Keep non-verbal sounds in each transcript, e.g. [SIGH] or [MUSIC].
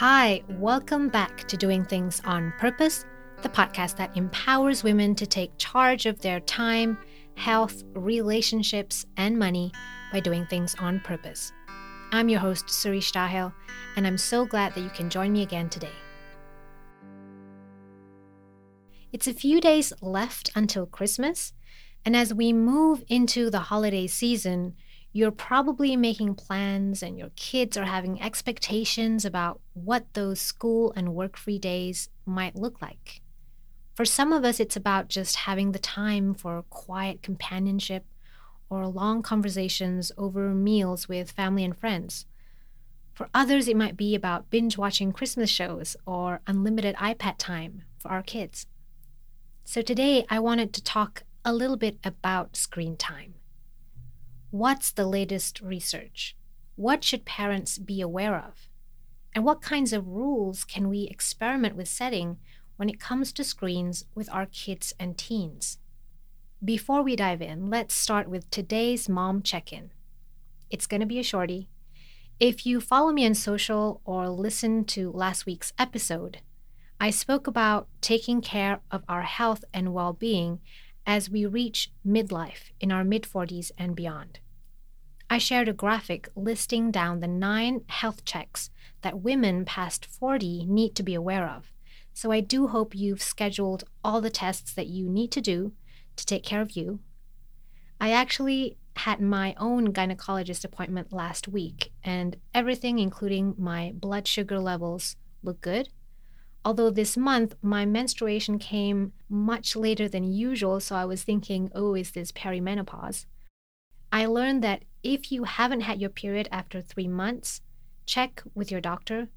Hi, welcome back to Doing Things on Purpose, the podcast that empowers women to take charge of their time, health, relationships, and money by doing things on purpose. I'm your host, Suri Stahel, and I'm so glad that you can join me again today. It's a few days left until Christmas, and as we move into the holiday season, you're probably making plans and your kids are having expectations about what those school and work free days might look like. For some of us, it's about just having the time for quiet companionship or long conversations over meals with family and friends. For others, it might be about binge watching Christmas shows or unlimited iPad time for our kids. So, today I wanted to talk a little bit about screen time. What's the latest research? What should parents be aware of? And what kinds of rules can we experiment with setting when it comes to screens with our kids and teens? Before we dive in, let's start with today's mom check in. It's going to be a shorty. If you follow me on social or listen to last week's episode, I spoke about taking care of our health and well being as we reach midlife in our mid 40s and beyond. I shared a graphic listing down the nine health checks that women past 40 need to be aware of. So I do hope you've scheduled all the tests that you need to do to take care of you. I actually had my own gynecologist appointment last week, and everything, including my blood sugar levels, looked good. Although this month my menstruation came much later than usual, so I was thinking, oh, is this perimenopause? I learned that if you haven't had your period after three months, check with your doctor.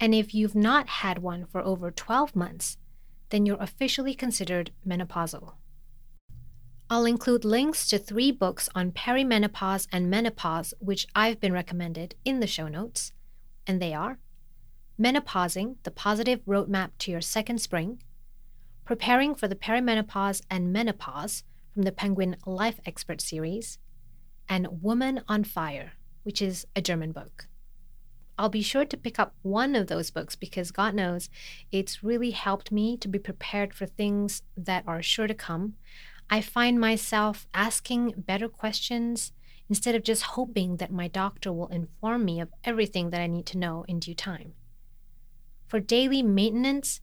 And if you've not had one for over 12 months, then you're officially considered menopausal. I'll include links to three books on perimenopause and menopause, which I've been recommended in the show notes, and they are Menopausing, the Positive Roadmap to Your Second Spring, Preparing for the Perimenopause and Menopause from the Penguin Life Expert series, and Woman on Fire, which is a German book. I'll be sure to pick up one of those books because God knows it's really helped me to be prepared for things that are sure to come. I find myself asking better questions instead of just hoping that my doctor will inform me of everything that I need to know in due time. For daily maintenance,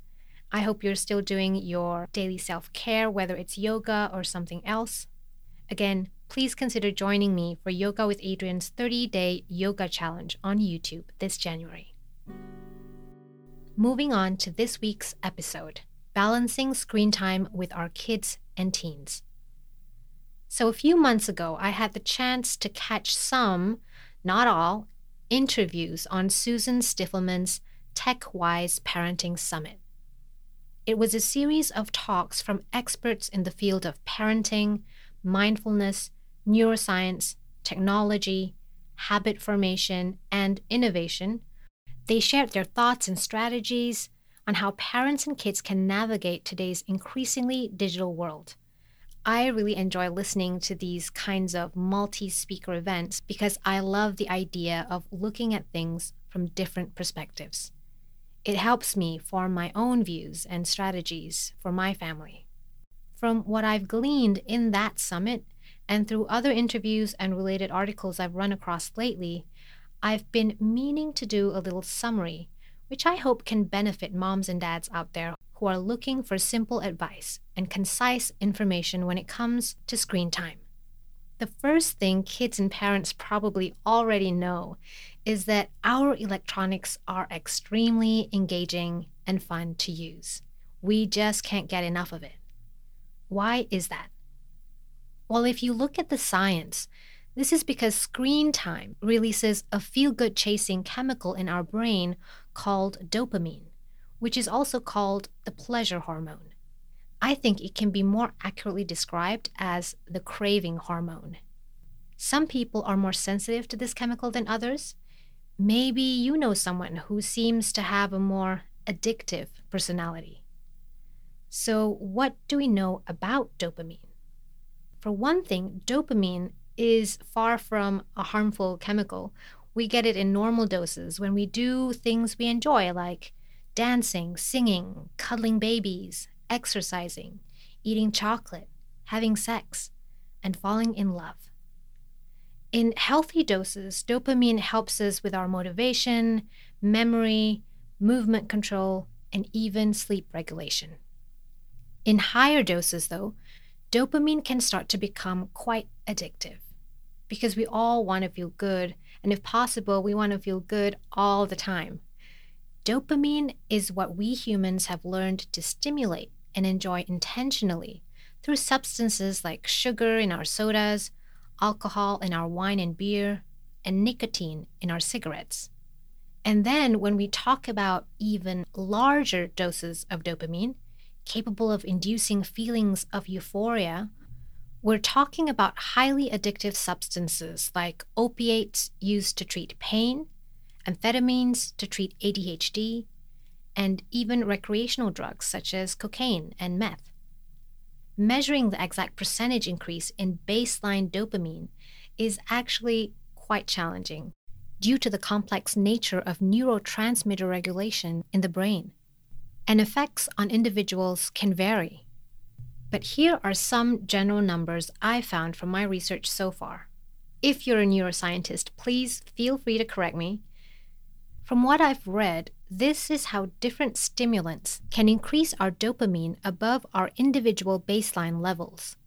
I hope you're still doing your daily self care, whether it's yoga or something else. Again, please consider joining me for Yoga with Adriene's 30 day yoga challenge on YouTube this January. Moving on to this week's episode balancing screen time with our kids and teens. So, a few months ago, I had the chance to catch some, not all, interviews on Susan Stiffelman's TechWise Parenting Summit. It was a series of talks from experts in the field of parenting, mindfulness, neuroscience, technology, habit formation, and innovation. They shared their thoughts and strategies on how parents and kids can navigate today's increasingly digital world. I really enjoy listening to these kinds of multi speaker events because I love the idea of looking at things from different perspectives. It helps me form my own views and strategies for my family. From what I've gleaned in that summit and through other interviews and related articles I've run across lately, I've been meaning to do a little summary, which I hope can benefit moms and dads out there who are looking for simple advice and concise information when it comes to screen time. The first thing kids and parents probably already know is that our electronics are extremely engaging and fun to use. We just can't get enough of it. Why is that? Well, if you look at the science, this is because screen time releases a feel good chasing chemical in our brain called dopamine, which is also called the pleasure hormone. I think it can be more accurately described as the craving hormone. Some people are more sensitive to this chemical than others. Maybe you know someone who seems to have a more addictive personality. So, what do we know about dopamine? For one thing, dopamine is far from a harmful chemical. We get it in normal doses when we do things we enjoy, like dancing, singing, cuddling babies, exercising, eating chocolate, having sex, and falling in love. In healthy doses, dopamine helps us with our motivation, memory, movement control, and even sleep regulation. In higher doses, though, dopamine can start to become quite addictive because we all want to feel good, and if possible, we want to feel good all the time. Dopamine is what we humans have learned to stimulate and enjoy intentionally through substances like sugar in our sodas, alcohol in our wine and beer, and nicotine in our cigarettes. And then when we talk about even larger doses of dopamine, capable of inducing feelings of euphoria, we're talking about highly addictive substances like opiates used to treat pain, amphetamines to treat ADHD, and even recreational drugs such as cocaine and meth. Measuring the exact percentage increase in baseline dopamine is actually quite challenging due to the complex nature of neurotransmitter regulation in the brain. And effects on individuals can vary. But here are some general numbers I found from my research so far. If you're a neuroscientist, please feel free to correct me. From what I've read, this is how different stimulants can increase our dopamine above our individual baseline levels.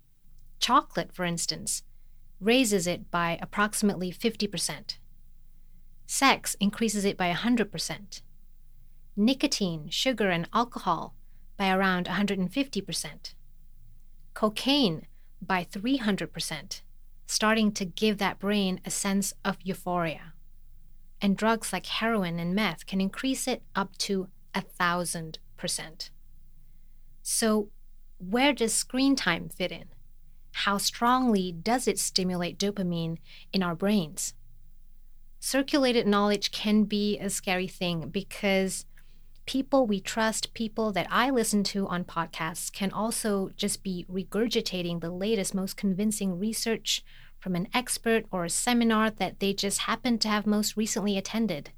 Chocolate, for instance, raises it by approximately 50%. Sex increases it by 100%. Nicotine, sugar, and alcohol by around 150%. Cocaine by 300%, starting to give that brain a sense of euphoria. And drugs like heroin and meth can increase it up to a thousand percent. So, where does screen time fit in? How strongly does it stimulate dopamine in our brains? circulated knowledge can be a scary thing because people we trust, people that I listen to on podcasts, can also just be regurgitating the latest, most convincing research from an expert or a seminar that they just happened to have most recently attended.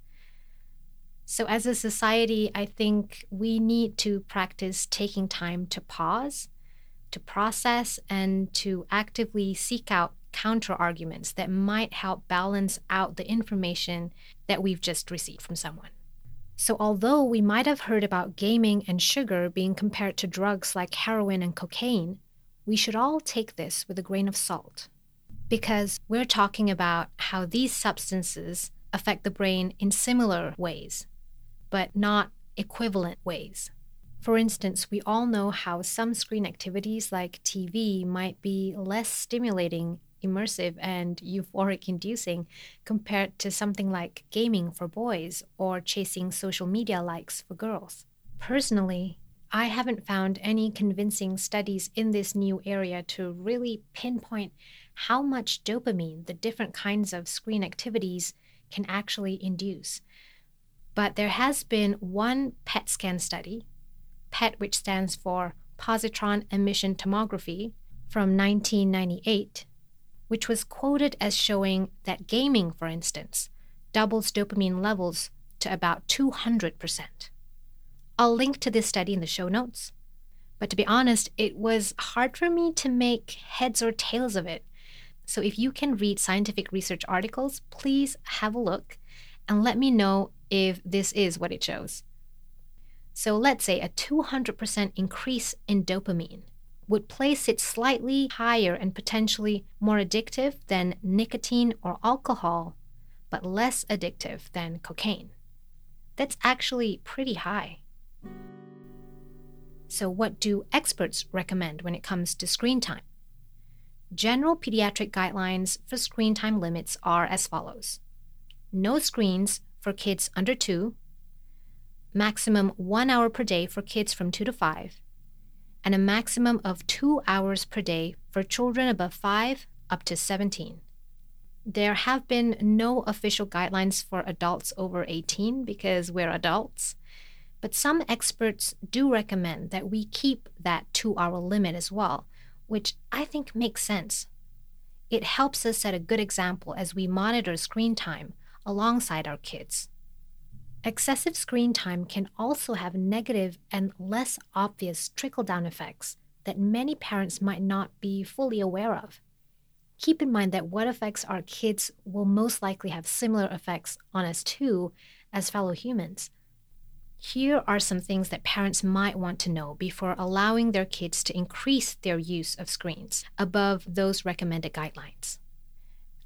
So, as a society, I think we need to practice taking time to pause, to process, and to actively seek out counter arguments that might help balance out the information that we've just received from someone. So, although we might have heard about gaming and sugar being compared to drugs like heroin and cocaine, we should all take this with a grain of salt. Because we're talking about how these substances affect the brain in similar ways, but not equivalent ways. For instance, we all know how some screen activities like TV might be less stimulating immersive and euphoric inducing compared to something like gaming for boys or chasing social media likes for girls. Personally, I haven't found any convincing studies in this new area to really pinpoint how much dopamine the different kinds of screen activities can actually induce. But there has been one PET scan study, PET, which stands for positron emission tomography, from 1998, which was quoted as showing that gaming, for instance, doubles dopamine levels to about 200%. I'll link to this study in the show notes. But to be honest, it was hard for me to make heads or tails of it. So if you can read scientific research articles, please have a look and let me know if this is what it shows. So let's say a 200% increase in dopamine would place it slightly higher and potentially more addictive than nicotine or alcohol, but less addictive than cocaine. That's actually pretty high. So, what do experts recommend when it comes to screen time? General pediatric guidelines for screen time limits are as follows. No screens for kids under two, maximum one hour per day for kids from two to five, and a maximum of two hours per day for children above 5 up to 17. There have been no official guidelines for adults over 18 because we're adults, but some experts do recommend that we keep that two hour limit as well, which I think makes sense. It helps us set a good example as we monitor screen time alongside our kids. Excessive screen time can also have negative and less obvious trickle down effects that many parents might not be fully aware of. Keep in mind that what affects our kids will most likely have similar effects on us too as fellow humans. Here are some things that parents might want to know before allowing their kids to increase their use of screens above those recommended guidelines.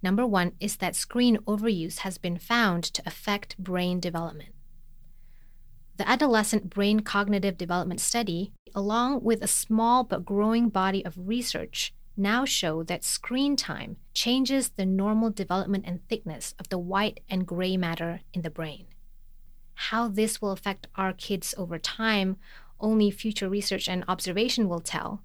Number one is that screen overuse has been found to affect brain development. The Adolescent Brain Cognitive Development Study, along with a small but growing body of research, now show that screen time changes the normal development and thickness of the white and gray matter in the brain. How this will affect our kids over time, only future research and observation will tell.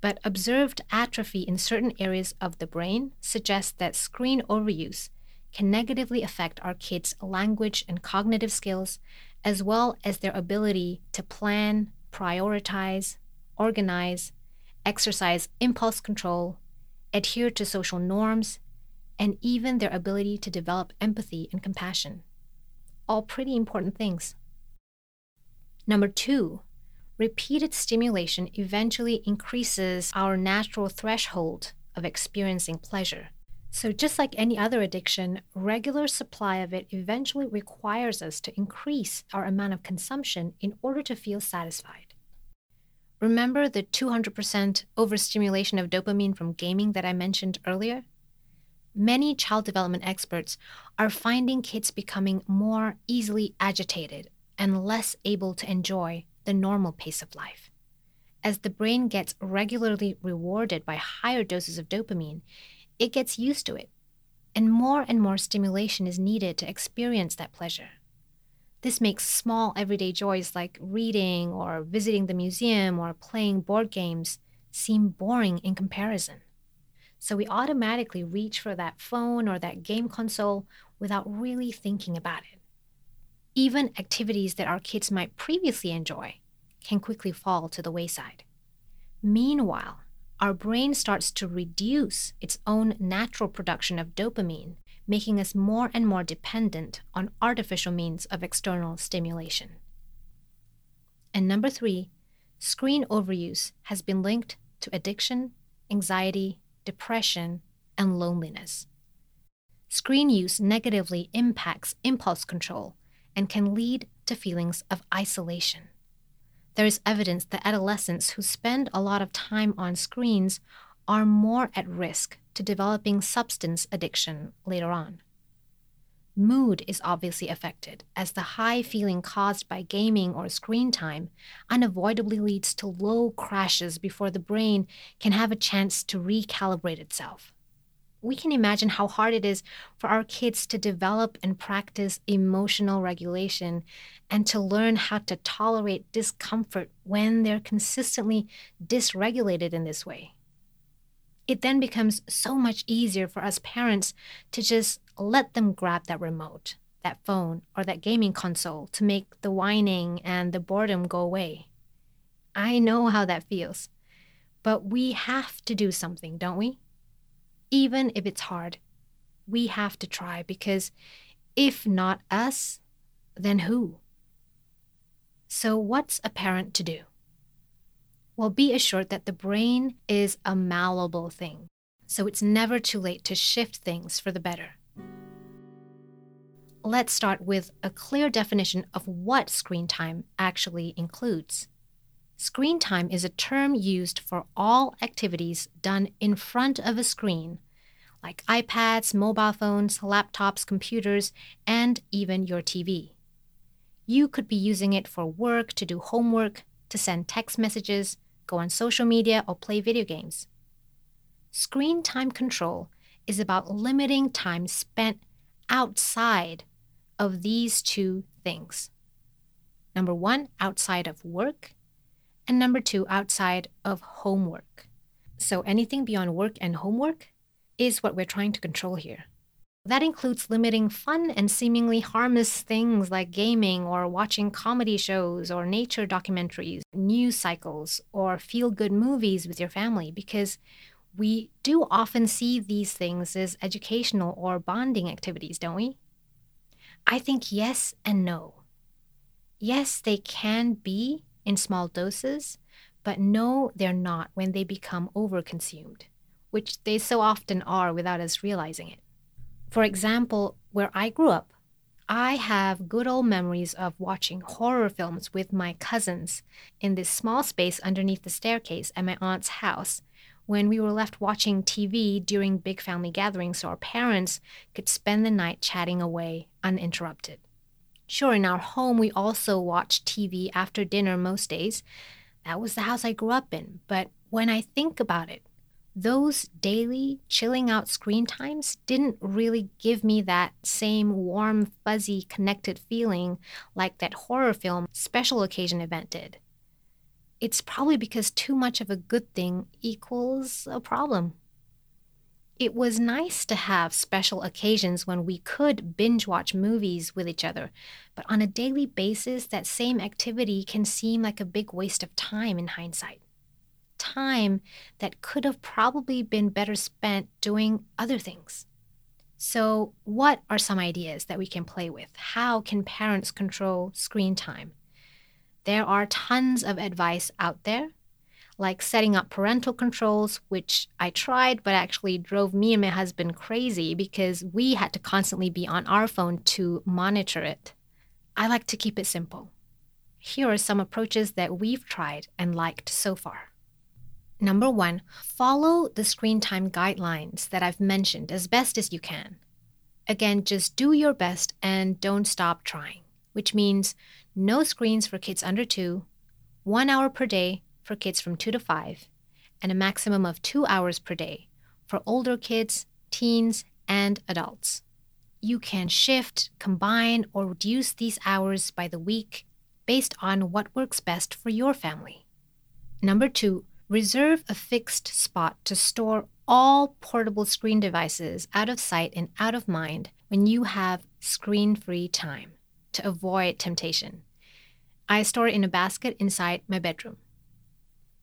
But observed atrophy in certain areas of the brain suggests that screen overuse can negatively affect our kids' language and cognitive skills, as well as their ability to plan, prioritize, organize, exercise impulse control, adhere to social norms, and even their ability to develop empathy and compassion all pretty important things. Number two, repeated stimulation eventually increases our natural threshold of experiencing pleasure. So, just like any other addiction, regular supply of it eventually requires us to increase our amount of consumption in order to feel satisfied. Remember the 200% overstimulation of dopamine from gaming that I mentioned earlier? Many child development experts are finding kids becoming more easily agitated and less able to enjoy the normal pace of life. As the brain gets regularly rewarded by higher doses of dopamine, it gets used to it, and more and more stimulation is needed to experience that pleasure. This makes small everyday joys like reading or visiting the museum or playing board games seem boring in comparison. So we automatically reach for that phone or that game console without really thinking about it. Even activities that our kids might previously enjoy can quickly fall to the wayside. Meanwhile, our brain starts to reduce its own natural production of dopamine, making us more and more dependent on artificial means of external stimulation. And number three, screen overuse has been linked to addiction, anxiety, depression, and loneliness. Screen use negatively impacts impulse control and can lead to feelings of isolation. There is evidence that adolescents who spend a lot of time on screens are more at risk to developing substance addiction later on. Mood is obviously affected, as the high feeling caused by gaming or screen time unavoidably leads to low crashes before the brain can have a chance to recalibrate itself. We can imagine how hard it is for our kids to develop and practice emotional regulation and to learn how to tolerate discomfort when they're consistently dysregulated in this way it then becomes so much easier for us parents to just let them grab that remote, that phone, or that gaming console to make the whining and the boredom go away. I know how that feels. But we have to do something, don't we? Even if it's hard, we have to try because if not us, then who? So, what's a parent to do? Well, be assured that the brain is a malleable thing, so it's never too late to shift things for the better. Let's start with a clear definition of what screen time actually includes. Screen time is a term used for all activities done in front of a screen, like iPads, mobile phones, laptops, computers, and even your TV. You could be using it for work, to do homework, to send text messages, go on social media, or play video games. Screen time control is about limiting time spent outside of these two things. Number one, outside of work, and number two, outside of homework. So anything beyond work and homework is what we're trying to control here. That includes limiting fun and seemingly harmless things like gaming or watching comedy shows or nature documentaries, news cycles, or feel good movies with your family because we do often see these things as educational or bonding activities, don't we? I think yes and no. Yes, they can be in small doses, but no, they're not when they become overconsumed, which they so often are without us realizing it. For example, where I grew up, I have good old memories of watching horror films with my cousins in this small space underneath the staircase at my aunt's house when we were left watching TV during big family gatherings so our parents could spend the night chatting away uninterrupted. Sure, in our home, we also watched TV after dinner most days. That was the house I grew up in. But when I think about it, those daily chilling out screen times didn't really give me that same warm, fuzzy, connected feeling like that horror film special occasion event did. It's probably because too much of a good thing equals a problem. It was nice to have special occasions when we could binge watch movies with each other, but on a daily basis, that same activity can seem like a big waste of time in hindsight time that could have probably been better spent doing other things. So, what are some ideas that we can play with? How can parents control screen time? There are tons of advice out there, like setting up parental controls, which I tried but actually drove me and my husband crazy because we had to constantly be on our phone to monitor it. I like to keep it simple. Here are some approaches that we've tried and liked so far. Number one, follow the screen time guidelines that I've mentioned as best as you can. Again, just do your best and don't stop trying, which means no screens for kids under two, one hour per day for kids from two to five, and a maximum of two hours per day for older kids, teens, and adults. You can shift, combine, or reduce these hours by the week based on what works best for your family. Number two, Reserve a fixed spot to store all portable screen devices out of sight and out of mind when you have screen free time to avoid temptation. I store it in a basket inside my bedroom.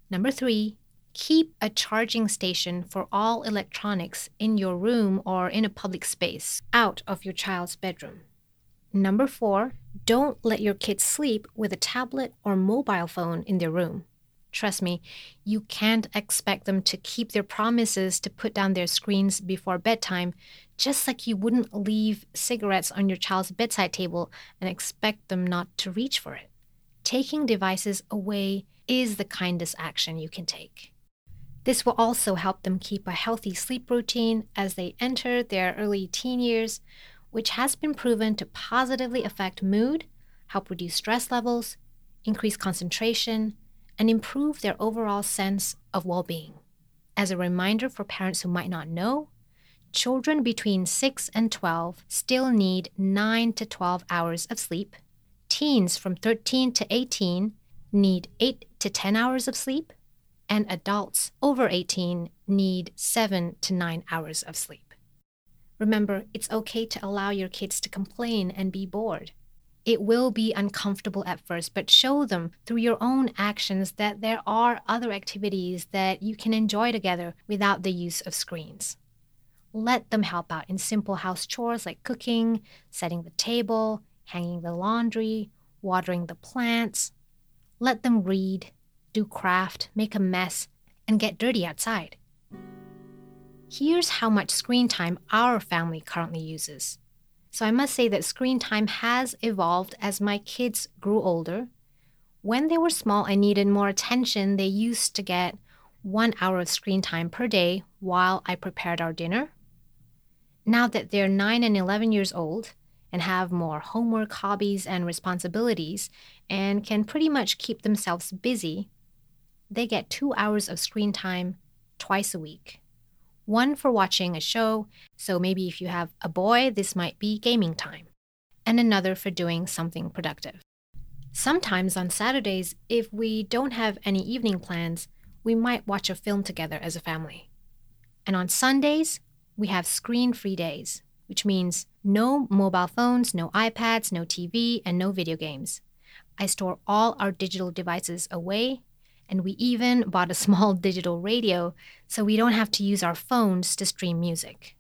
Number three, keep a charging station for all electronics in your room or in a public space out of your child's bedroom. Number four, don't let your kids sleep with a tablet or mobile phone in their room. Trust me, you can't expect them to keep their promises to put down their screens before bedtime, just like you wouldn't leave cigarettes on your child's bedside table and expect them not to reach for it. Taking devices away is the kindest action you can take. This will also help them keep a healthy sleep routine as they enter their early teen years, which has been proven to positively affect mood, help reduce stress levels, increase concentration, and improve their overall sense of well being. As a reminder for parents who might not know, children between 6 and 12 still need 9 to 12 hours of sleep. Teens from 13 to 18 need 8 to 10 hours of sleep. And adults over 18 need 7 to 9 hours of sleep. Remember, it's okay to allow your kids to complain and be bored. It will be uncomfortable at first, but show them through your own actions that there are other activities that you can enjoy together without the use of screens. Let them help out in simple house chores like cooking, setting the table, hanging the laundry, watering the plants. Let them read, do craft, make a mess, and get dirty outside. Here's how much screen time our family currently uses. So I must say that screen time has evolved as my kids grew older. When they were small and needed more attention, they used to get one hour of screen time per day while I prepared our dinner. Now that they're 9 and 11 years old and have more homework, hobbies, and responsibilities, and can pretty much keep themselves busy, they get two hours of screen time twice a week one for watching a show, so maybe if you have a boy, this might be gaming time, and another for doing something productive. Sometimes on Saturdays, if we don't have any evening plans, we might watch a film together as a family. And on Sundays, we have screen free days, which means no mobile phones, no iPads, no TV, and no video games. I store all our digital devices away and we even bought a small [LAUGHS] digital radio so we don't have to use our phones to stream music.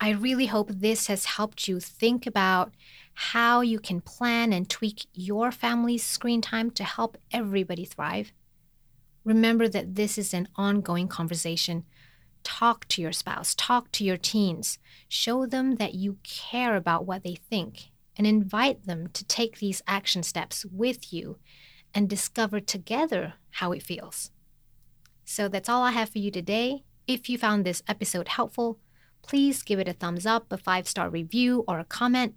I really hope this has helped you think about how you can plan and tweak your family's screen time to help everybody thrive. Remember that this is an ongoing conversation. Talk to your spouse, talk to your teens, show them that you care about what they think, and invite them to take these action steps with you and discover together how it feels. So that's all I have for you today. If you found this episode helpful, please give it a thumbs up, a five star review, or a comment.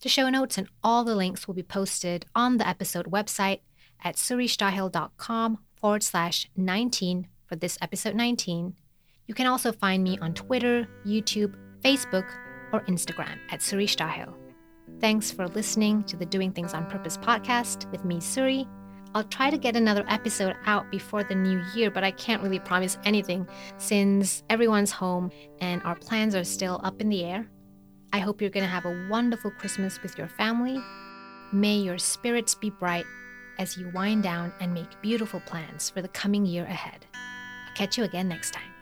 The show notes and all the links will be posted on the episode website at suristahel.com forward slash 19 for this episode 19. You can also find me on Twitter, YouTube, Facebook, or Instagram at Suri Stahel. Thanks for listening to the Doing Things on Purpose podcast with me, Suri. I'll try to get another episode out before the new year, but I can't really promise anything since everyone's home and our plans are still up in the air. I hope you're going to have a wonderful Christmas with your family. May your spirits be bright as you wind down and make beautiful plans for the coming year ahead. I'll catch you again next time.